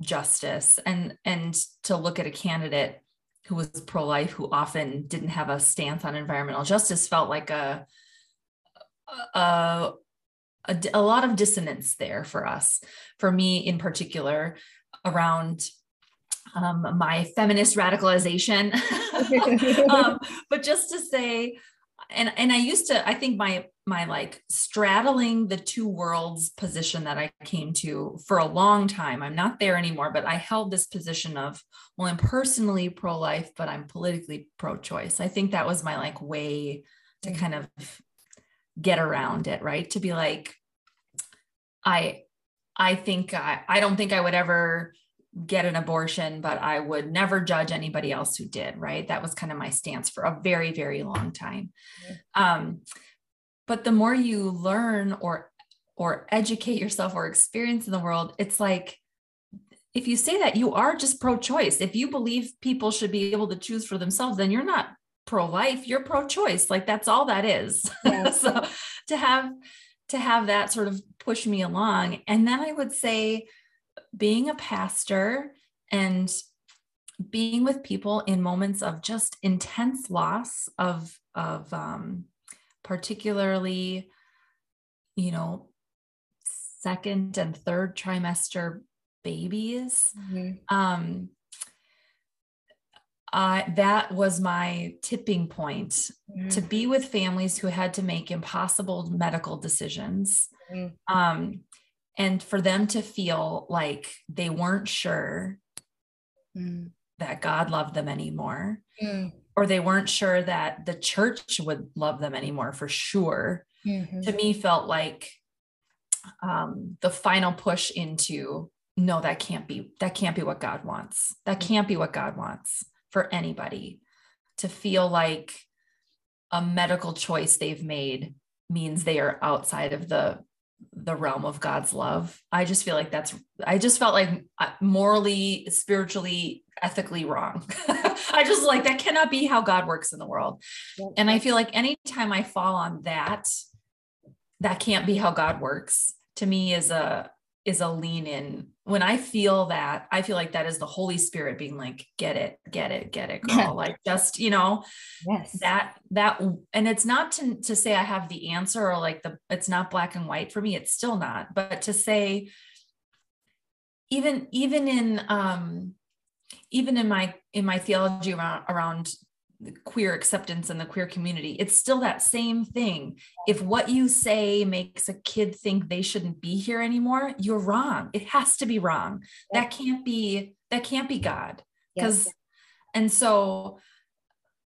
justice. And and to look at a candidate who was pro-life who often didn't have a stance on environmental justice felt like a a, a, a lot of dissonance there for us for me in particular around um, my feminist radicalization um, but just to say and and i used to i think my my like straddling the two worlds position that I came to for a long time. I'm not there anymore, but I held this position of, well, I'm personally pro life, but I'm politically pro choice. I think that was my like way to kind of get around it, right? To be like, I, I think I, I don't think I would ever get an abortion, but I would never judge anybody else who did, right? That was kind of my stance for a very, very long time. Um, but the more you learn or or educate yourself or experience in the world it's like if you say that you are just pro-choice if you believe people should be able to choose for themselves then you're not pro-life you're pro-choice like that's all that is so to have to have that sort of push me along and then i would say being a pastor and being with people in moments of just intense loss of of um, particularly, you know, second and third trimester babies. Mm-hmm. Um, That was my tipping point mm-hmm. to be with families who had to make impossible medical decisions. Mm-hmm. Um, and for them to feel like they weren't sure mm. that God loved them anymore, mm. or they weren't sure that the church would love them anymore for sure mm-hmm. to me felt like um, the final push into no that can't be that can't be what god wants that can't be what god wants for anybody to feel like a medical choice they've made means they are outside of the the realm of God's love. I just feel like that's I just felt like uh, morally, spiritually, ethically wrong. I just like that cannot be how God works in the world. And I feel like anytime I fall on that that can't be how God works to me is a is a lean in. When I feel that, I feel like that is the Holy Spirit being like, get it, get it, get it, girl. Yeah. Like just, you know, yes. that that and it's not to, to say I have the answer or like the it's not black and white for me. It's still not, but to say even even in um even in my in my theology around around queer acceptance in the queer community it's still that same thing. If what you say makes a kid think they shouldn't be here anymore you're wrong. It has to be wrong. That can't be that can't be god. Because yes. and so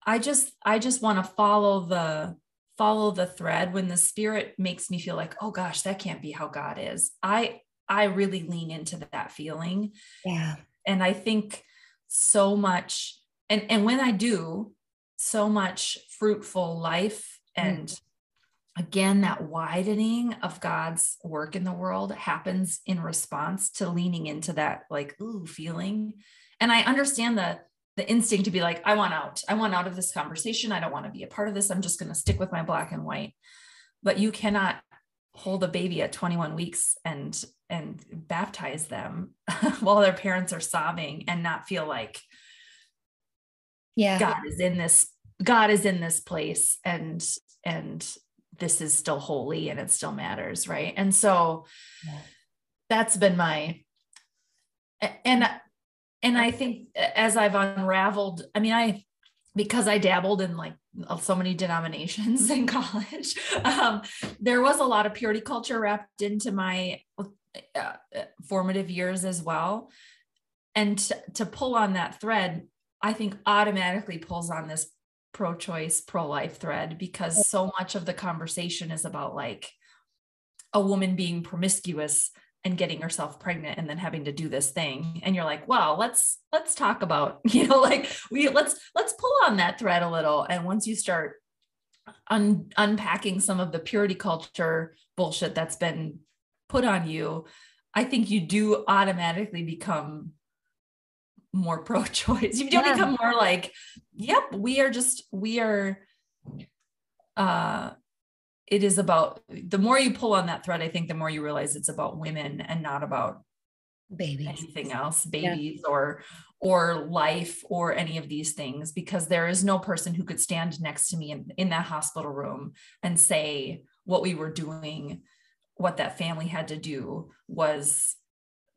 i just i just want to follow the follow the thread. When the spirit makes me feel like oh gosh that can't be how god is i i really lean into that feeling. Yeah. And i think so much and and when i do so much fruitful life mm. and mm. again that widening of god's work in the world happens in response to leaning into that like ooh feeling and i understand the the instinct to be like i want out i want out of this conversation i don't want to be a part of this i'm just going to stick with my black and white but you cannot hold a baby at 21 weeks and and baptize them while their parents are sobbing and not feel like yeah. God is in this god is in this place and and this is still holy and it still matters right? And so yeah. that's been my and and i think as i've unraveled i mean i because i dabbled in like so many denominations in college um, there was a lot of purity culture wrapped into my uh, formative years as well. And to, to pull on that thread I think automatically pulls on this pro choice, pro life thread because so much of the conversation is about like a woman being promiscuous and getting herself pregnant and then having to do this thing. And you're like well let's let's talk about you know like we let's let's pull on that thread a little. And once you start un, unpacking some of the purity culture bullshit that's been put on you i think you do automatically become more pro-choice you don't yeah. become more like yep we are just we are uh it is about the more you pull on that thread i think the more you realize it's about women and not about babies anything else babies yeah. or or life or any of these things because there is no person who could stand next to me in, in that hospital room and say what we were doing what that family had to do was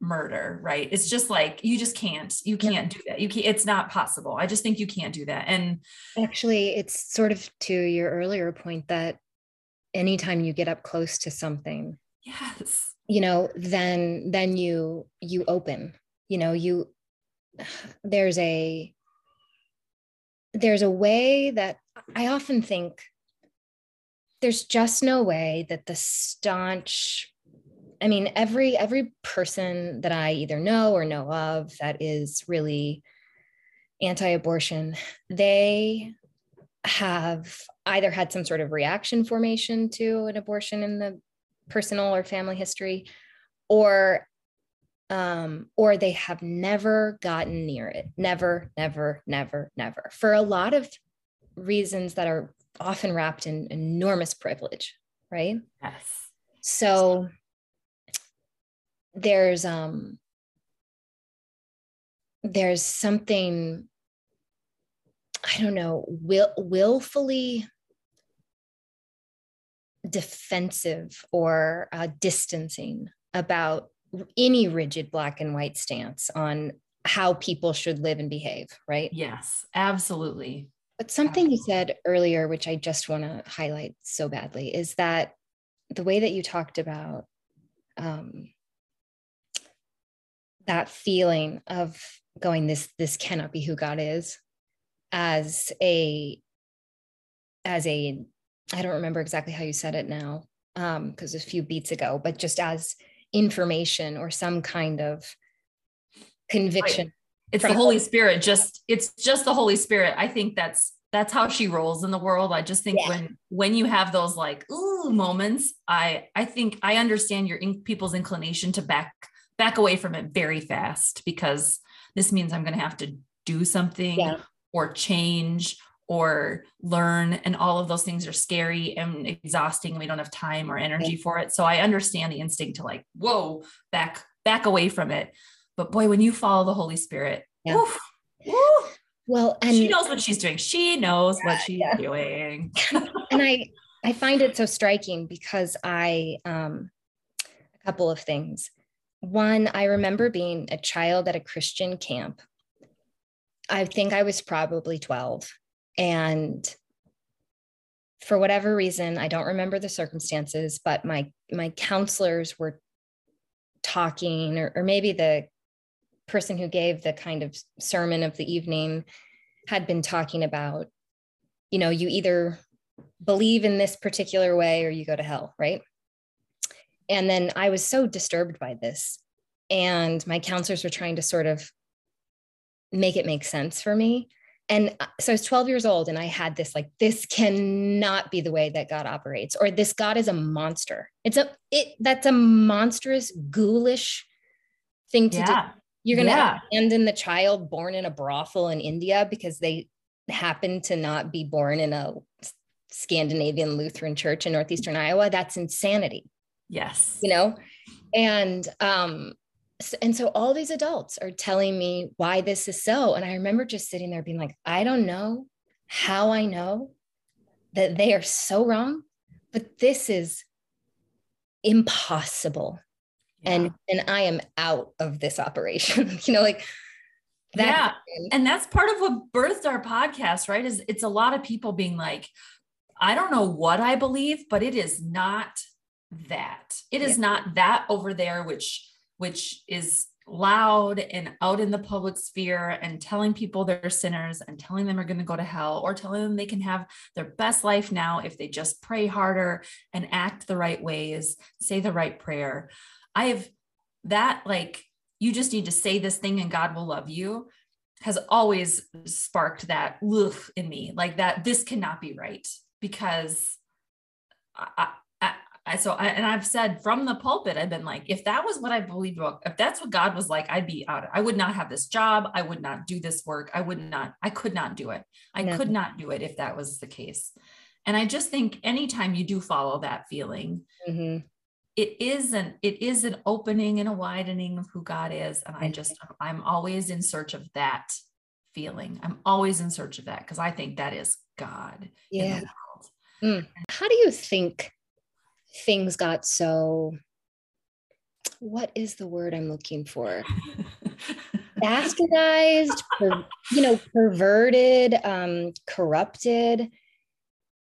murder right? It's just like you just can't you can't do that. You can't it's not possible. I just think you can't do that. And actually it's sort of to your earlier point that anytime you get up close to something yes. you know then then you you open you know you there's a there's a way that i often think there's just no way that the staunch I mean, every every person that I either know or know of that is really anti-abortion, they have either had some sort of reaction formation to an abortion in the personal or family history, or um, or they have never gotten near it. Never, never, never, never. For a lot of reasons that are often wrapped in enormous privilege, right? Yes. So there's um there's something i don't know will willfully defensive or uh, distancing about any rigid black and white stance on how people should live and behave right? Yes absolutely. But something you said earlier which i just want to highlight so badly is that the way that you talked about um, that feeling of going this this cannot be who god is as a as a I don't remember exactly how you said it now um because a few beats ago but just as information or some kind of conviction right. it's the holy spirit just it's just the holy spirit i think that's that's how she rolls in the world i just think yeah. when when you have those like ooh moments i i think i understand your in, people's inclination to back back away from it very fast because this means i'm going to have to do something yeah. or change or learn and all of those things are scary and exhausting And we don't have time or energy for it. So i understand the instinct to like whoa back back away from it. But boy when you follow the holy spirit yeah. woof, woof, well and she knows what she's doing. She knows yeah, what she's yeah. doing. And i i find it so striking because i um a couple of things one i remember being a child at a christian camp I think I was probably 12. And for whatever reason, I don't remember the circumstances, but my my counselors were talking, or, or maybe the person who gave the kind of sermon of the evening had been talking about, you know, you either believe in this particular way or you go to hell, right? And then I was so disturbed by this. And my counselors were trying to sort of make it make sense for me and uh, so I was 12 years old and I had this like this cannot be the way that God operates or this God is a monster. It's a it that's a monstrous ghoulish thing to yeah. do. You're going to yeah. abandon the child born in a brothel in India because they happen to not be born in a Scandinavian Lutheran church in northeastern Iowa. That's insanity. Yes. You know? And um and so all these adults are telling me why this is so and i remember just sitting there being like i don't know how i know that they are so wrong but this is impossible yeah. and and i am out of this operation you know like that yeah happened. and that's part of what birthed our podcast right is it's a lot of people being like i don't know what i believe but it is not that it is yeah. not that over there which which is loud and out in the public sphere and telling people they're sinners and telling them they're going to go to hell or telling them they can have their best life now if they just pray harder and act the right ways, say the right prayer. I have that like you just need to say this thing and God will love you has always sparked that in me like that this cannot be right because I, I, so I, and I've said from the pulpit, I've been like, if that was what I believed, about, if that's what God was like, I'd be out. I would not have this job. I would not do this work. I would not, I could not do it. I no. could not do it if that was the case. And I just think anytime you do follow that feeling, mm-hmm. it is an, it is an opening and a widening of who God is. And I just, I'm always in search of that feeling. I'm always in search of that because I think that is God. Yeah. Mm. How do you think things got so what is the word I'm looking for? Bastardized, per, you know, perverted, um, corrupted.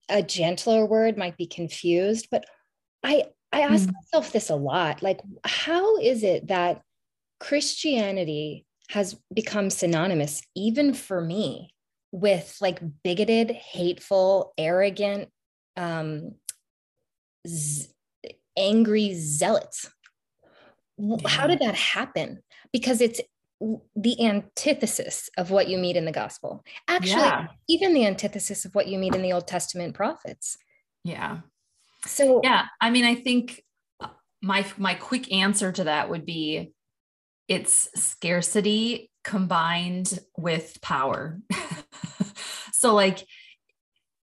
A gentler word might be confused, but I I ask mm. myself this a lot. Like, how is it that Christianity has become synonymous, even for me, with like bigoted, hateful, arrogant, um, z- angry zealots. Yeah. How did that happen? Because it's the antithesis of what you meet in the gospel. Actually, yeah. even the antithesis of what you meet in the Old Testament prophets. Yeah. So yeah, I mean, I think uh, my my quick answer to that would be it's scarcity combined with power. so like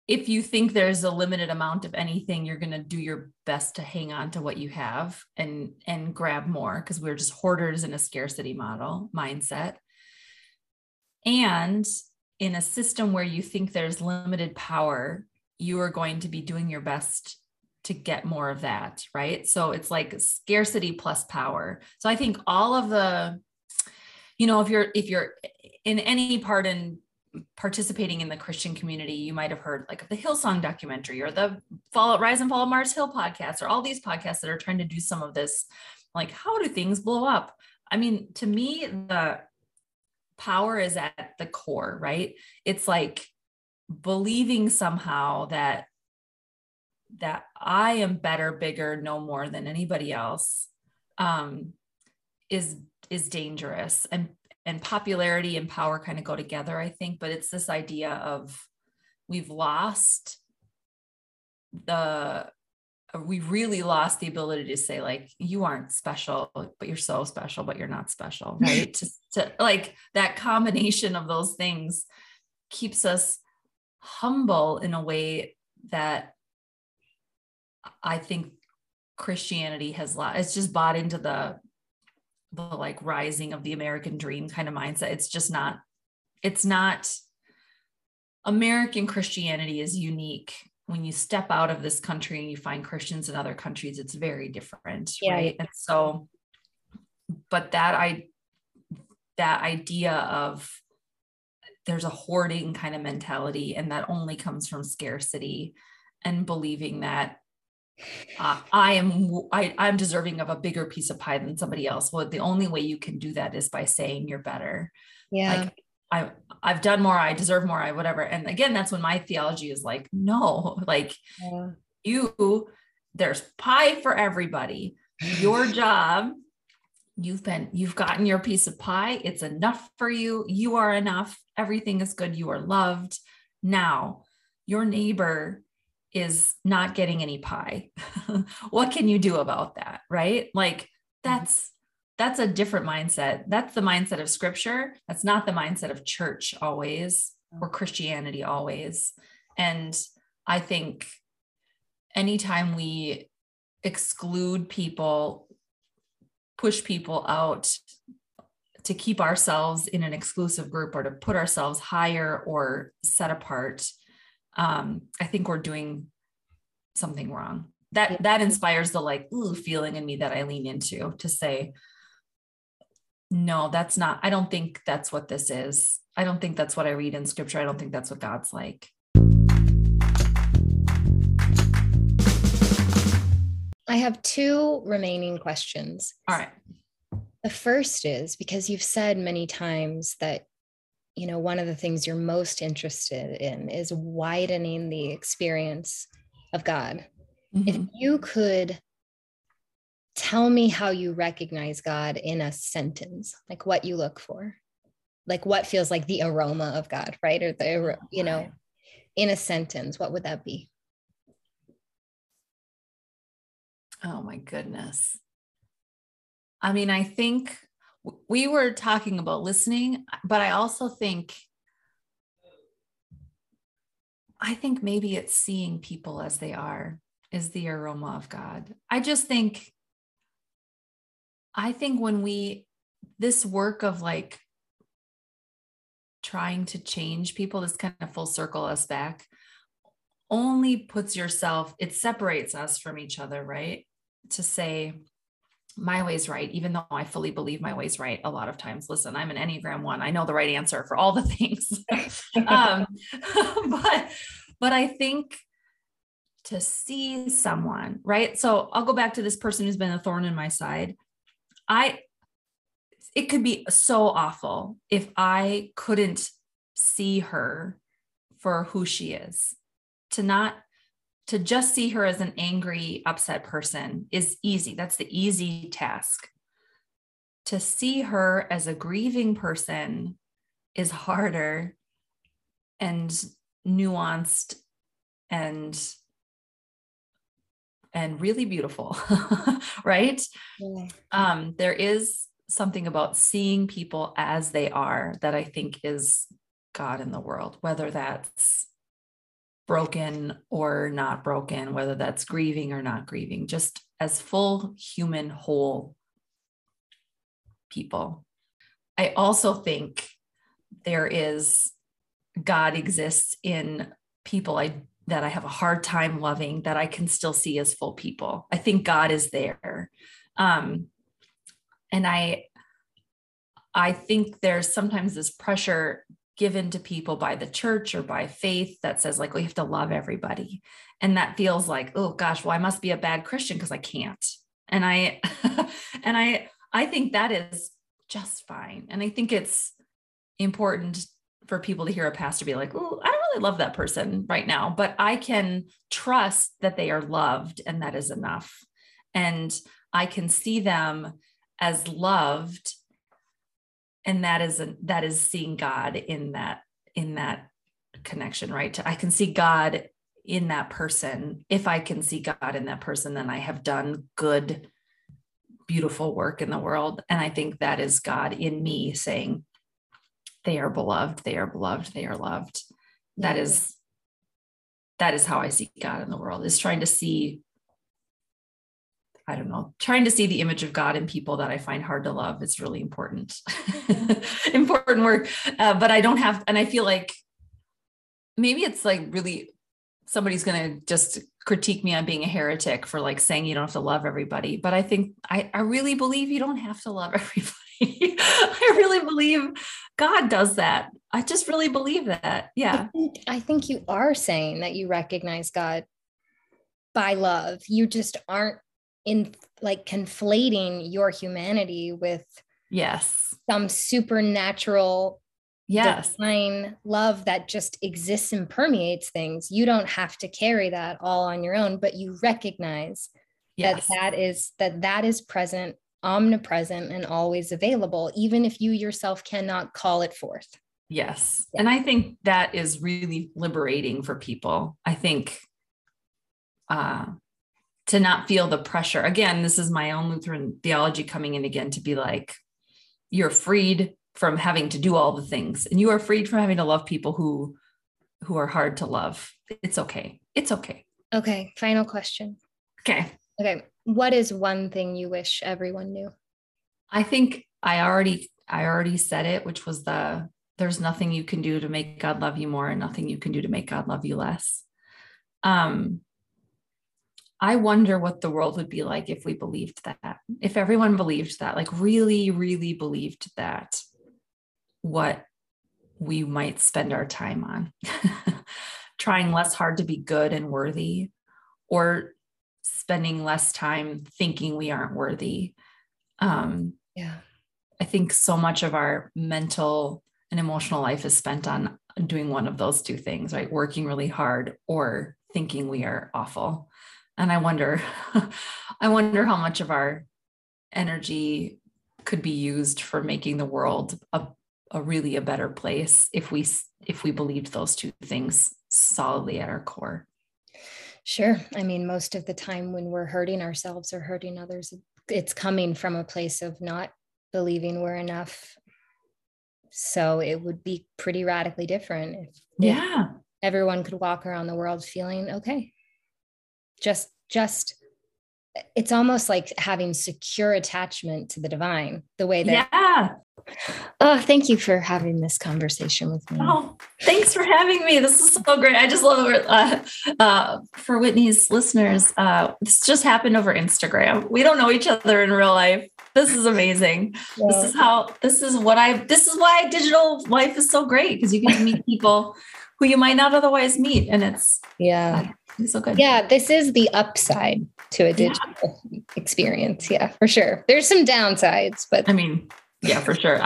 if you think there's a limited amount of anything you're going to do your best to hang on to what you have and and grab more because we're just hoarders in a scarcity model mindset. And in a system where you think there's limited power you are going to be doing your best to get more of that right? So it's like scarcity plus power. So i think all of the you know if you're if you're in any part in participating in the Christian community, you might have heard like of the Hillsong documentary or the Fall Rise and Fall of Mars Hill podcast or all these podcasts that are trying to do some of this. Like, how do things blow up? I mean, to me, the power is at the core, right? It's like believing somehow that that I am better, bigger, no more than anybody else um, is is dangerous. And and popularity and power kind of go together, I think. But it's this idea of we've lost the uh, we really lost the ability to say like you aren't special but you're so special but you're not special right to, to like that combination of those things keeps us humble in a way that i think christianity has lost it's just bought into the the like rising of the american dream kind of mindset it's just not it's not american christianity is unique when you step out of this country and you find Christians in other countries, it's very different, yeah. right? And so, but that I that idea of there's a hoarding kind of mentality, and that only comes from scarcity and believing that uh, I am I, I'm deserving of a bigger piece of pie than somebody else. Well, the only way you can do that is by saying you're better. Yeah. Like I I've done more, I deserve more, I whatever. And again, that's when my theology is like, no, like yeah. you, there's pie for everybody. Your job, you've been, you've gotten your piece of pie. It's enough for you. You are enough. Everything is good. You are loved. Now, your neighbor is not getting any pie. what can you do about that? Right? Like mm-hmm. that's that's a different mindset. That's the mindset of scripture. That's not the mindset of church always or Christianity always. And I think anytime we exclude people, push people out to keep ourselves in an exclusive group or to put ourselves higher or set apart, um, I think we're doing something wrong. That that inspires the like ooh feeling in me that I lean into to say, no, that's not, I don't think that's what this is. I don't think that's what I read in scripture. I don't think that's what God's like. I have two remaining questions. All right. The first is because you've said many times that, you know, one of the things you're most interested in is widening the experience of God. Mm-hmm. If you could tell me how you recognize God in a sentence, like what you look for, like what feels like the aroma of God, right? Or the, you know, in a sentence, what would that be? Oh my goodness. I mean, I think we were talking about listening, but I also think I think maybe it's seeing people as they are is the aroma of God. I just think I think when we, this work of like trying to change people, this kind of full circle us back, only puts yourself, it separates us from each other, right? To say, my way's right, even though I fully believe my way's right a lot of times. Listen, I'm an Enneagram one. I know the right answer for all the things. um, but but I think to see someone, right? So I'll go back to this person who's been a thorn in my side. I it could be so awful if I couldn't see her for who she is. To not to just see her as an angry, upset person is easy. That's the easy task. To see her as a grieving person is harder and nuanced and and really beautiful, right? Yeah. Um, there is something about seeing people as they are that I think is God in the world, whether that's broken or not broken, whether that's grieving or not grieving, just as full human, whole people. I also think there is God exists in people I that I have a hard time loving that I can still see as full people. I think God is there. Um, and I I think there's sometimes this pressure given to people by the church or by faith that says like, you have to love everybody. And that feels like, oh gosh, well, I must be a bad Christian because I can't. And I and I I think that is just fine. And I think it's important for people to hear a pastor be like, oh, I don't really love that person right now, but I can trust that they are loved and that is enough. And I can see them as loved. And that is a, that is seeing God in that, in that connection, right? I can see God in that person. If I can see God in that person, then I have done good, beautiful work in the world. And I think that is God in me saying, they are beloved, they are beloved, they are loved. That is that is how I see God in the world, is trying to see, I don't know, trying to see the image of God in people that I find hard to love is really important, important work. Uh, but I don't have, and I feel like maybe it's like really somebody's going to just critique me on being a heretic for like saying you don't have to love everybody. But i think i, I really believe you don't have to love everybody. I really believe god does that. I just really believe that. Yeah. I think, I think you are saying that you recognize god by love. You just aren't in like conflating your humanity with yes. some supernatural yes. divine love that just exists and permeates things. You don't have to carry that all on your own but you recognize yes. that that is that that is present omnipresent and always available even if you yourself cannot call it forth. Yes. Yeah. and i think that is really liberating for people. I think uh to not feel the pressure. Again this is my own lutheran theology coming in again to be like you're freed from having to do all the things and you are freed from having to love people who who are hard to love. It's okay. It's okay. Okay final question. Okay. Okay what is one thing you wish everyone knew? I think i already i already said it which was the there's nothing you can do to make god love you more and nothing you can do to make god love you less. Um I wonder what the world would be like if we believed that, if everyone believed that, like really, really believed that what we might spend our time on. Trying less hard to be good and worthy, or spending less time thinking we aren't worthy. Um, yeah. I think so much of our mental and emotional life is spent on doing one of those two things, right? Working really hard or thinking we are awful. And I wonder, I wonder how much of our energy could be used for making the world a a really a better place if we if we believed those two things solidly at our core. Sure. I mean most of the time when we're hurting ourselves or hurting others it's coming from a place of not believing we're enough. So it would be pretty radically different if, yeah. if everyone could walk around the world feeling okay just just it's almost like having secure attachment to the divine the way that yeah Oh, thank you for having this conversation with me. Oh, thanks for having me. This is so great. I just love it. Uh, uh, for Whitney's listeners, uh, this just happened over Instagram. We don't know each other in real life. This is amazing. Yeah. This is how, this is what I, this is why digital life is so great because you can meet people who you might not otherwise meet. And it's, yeah. It's so good. Yeah, this is the upside to a digital yeah. experience. Yeah, for sure. There's some downsides, but I mean, yeah, for sure.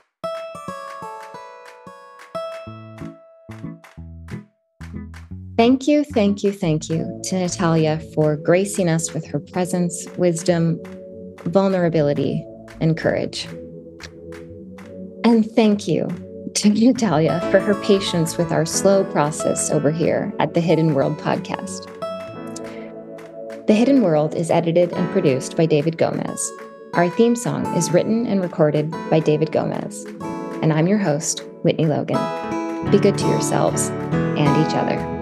Thank you, thank you, thank you to Natalia for gracing us with her presence, wisdom, vulnerability, and courage. And thank you to Natalia for her patience with our slow process over here at the Hidden World podcast. The Hidden World is edited and produced by David Gomez. Our theme song is written and recorded by David Gomez. And I'm your host, Whitney Logan. Be good to yourselves and each other.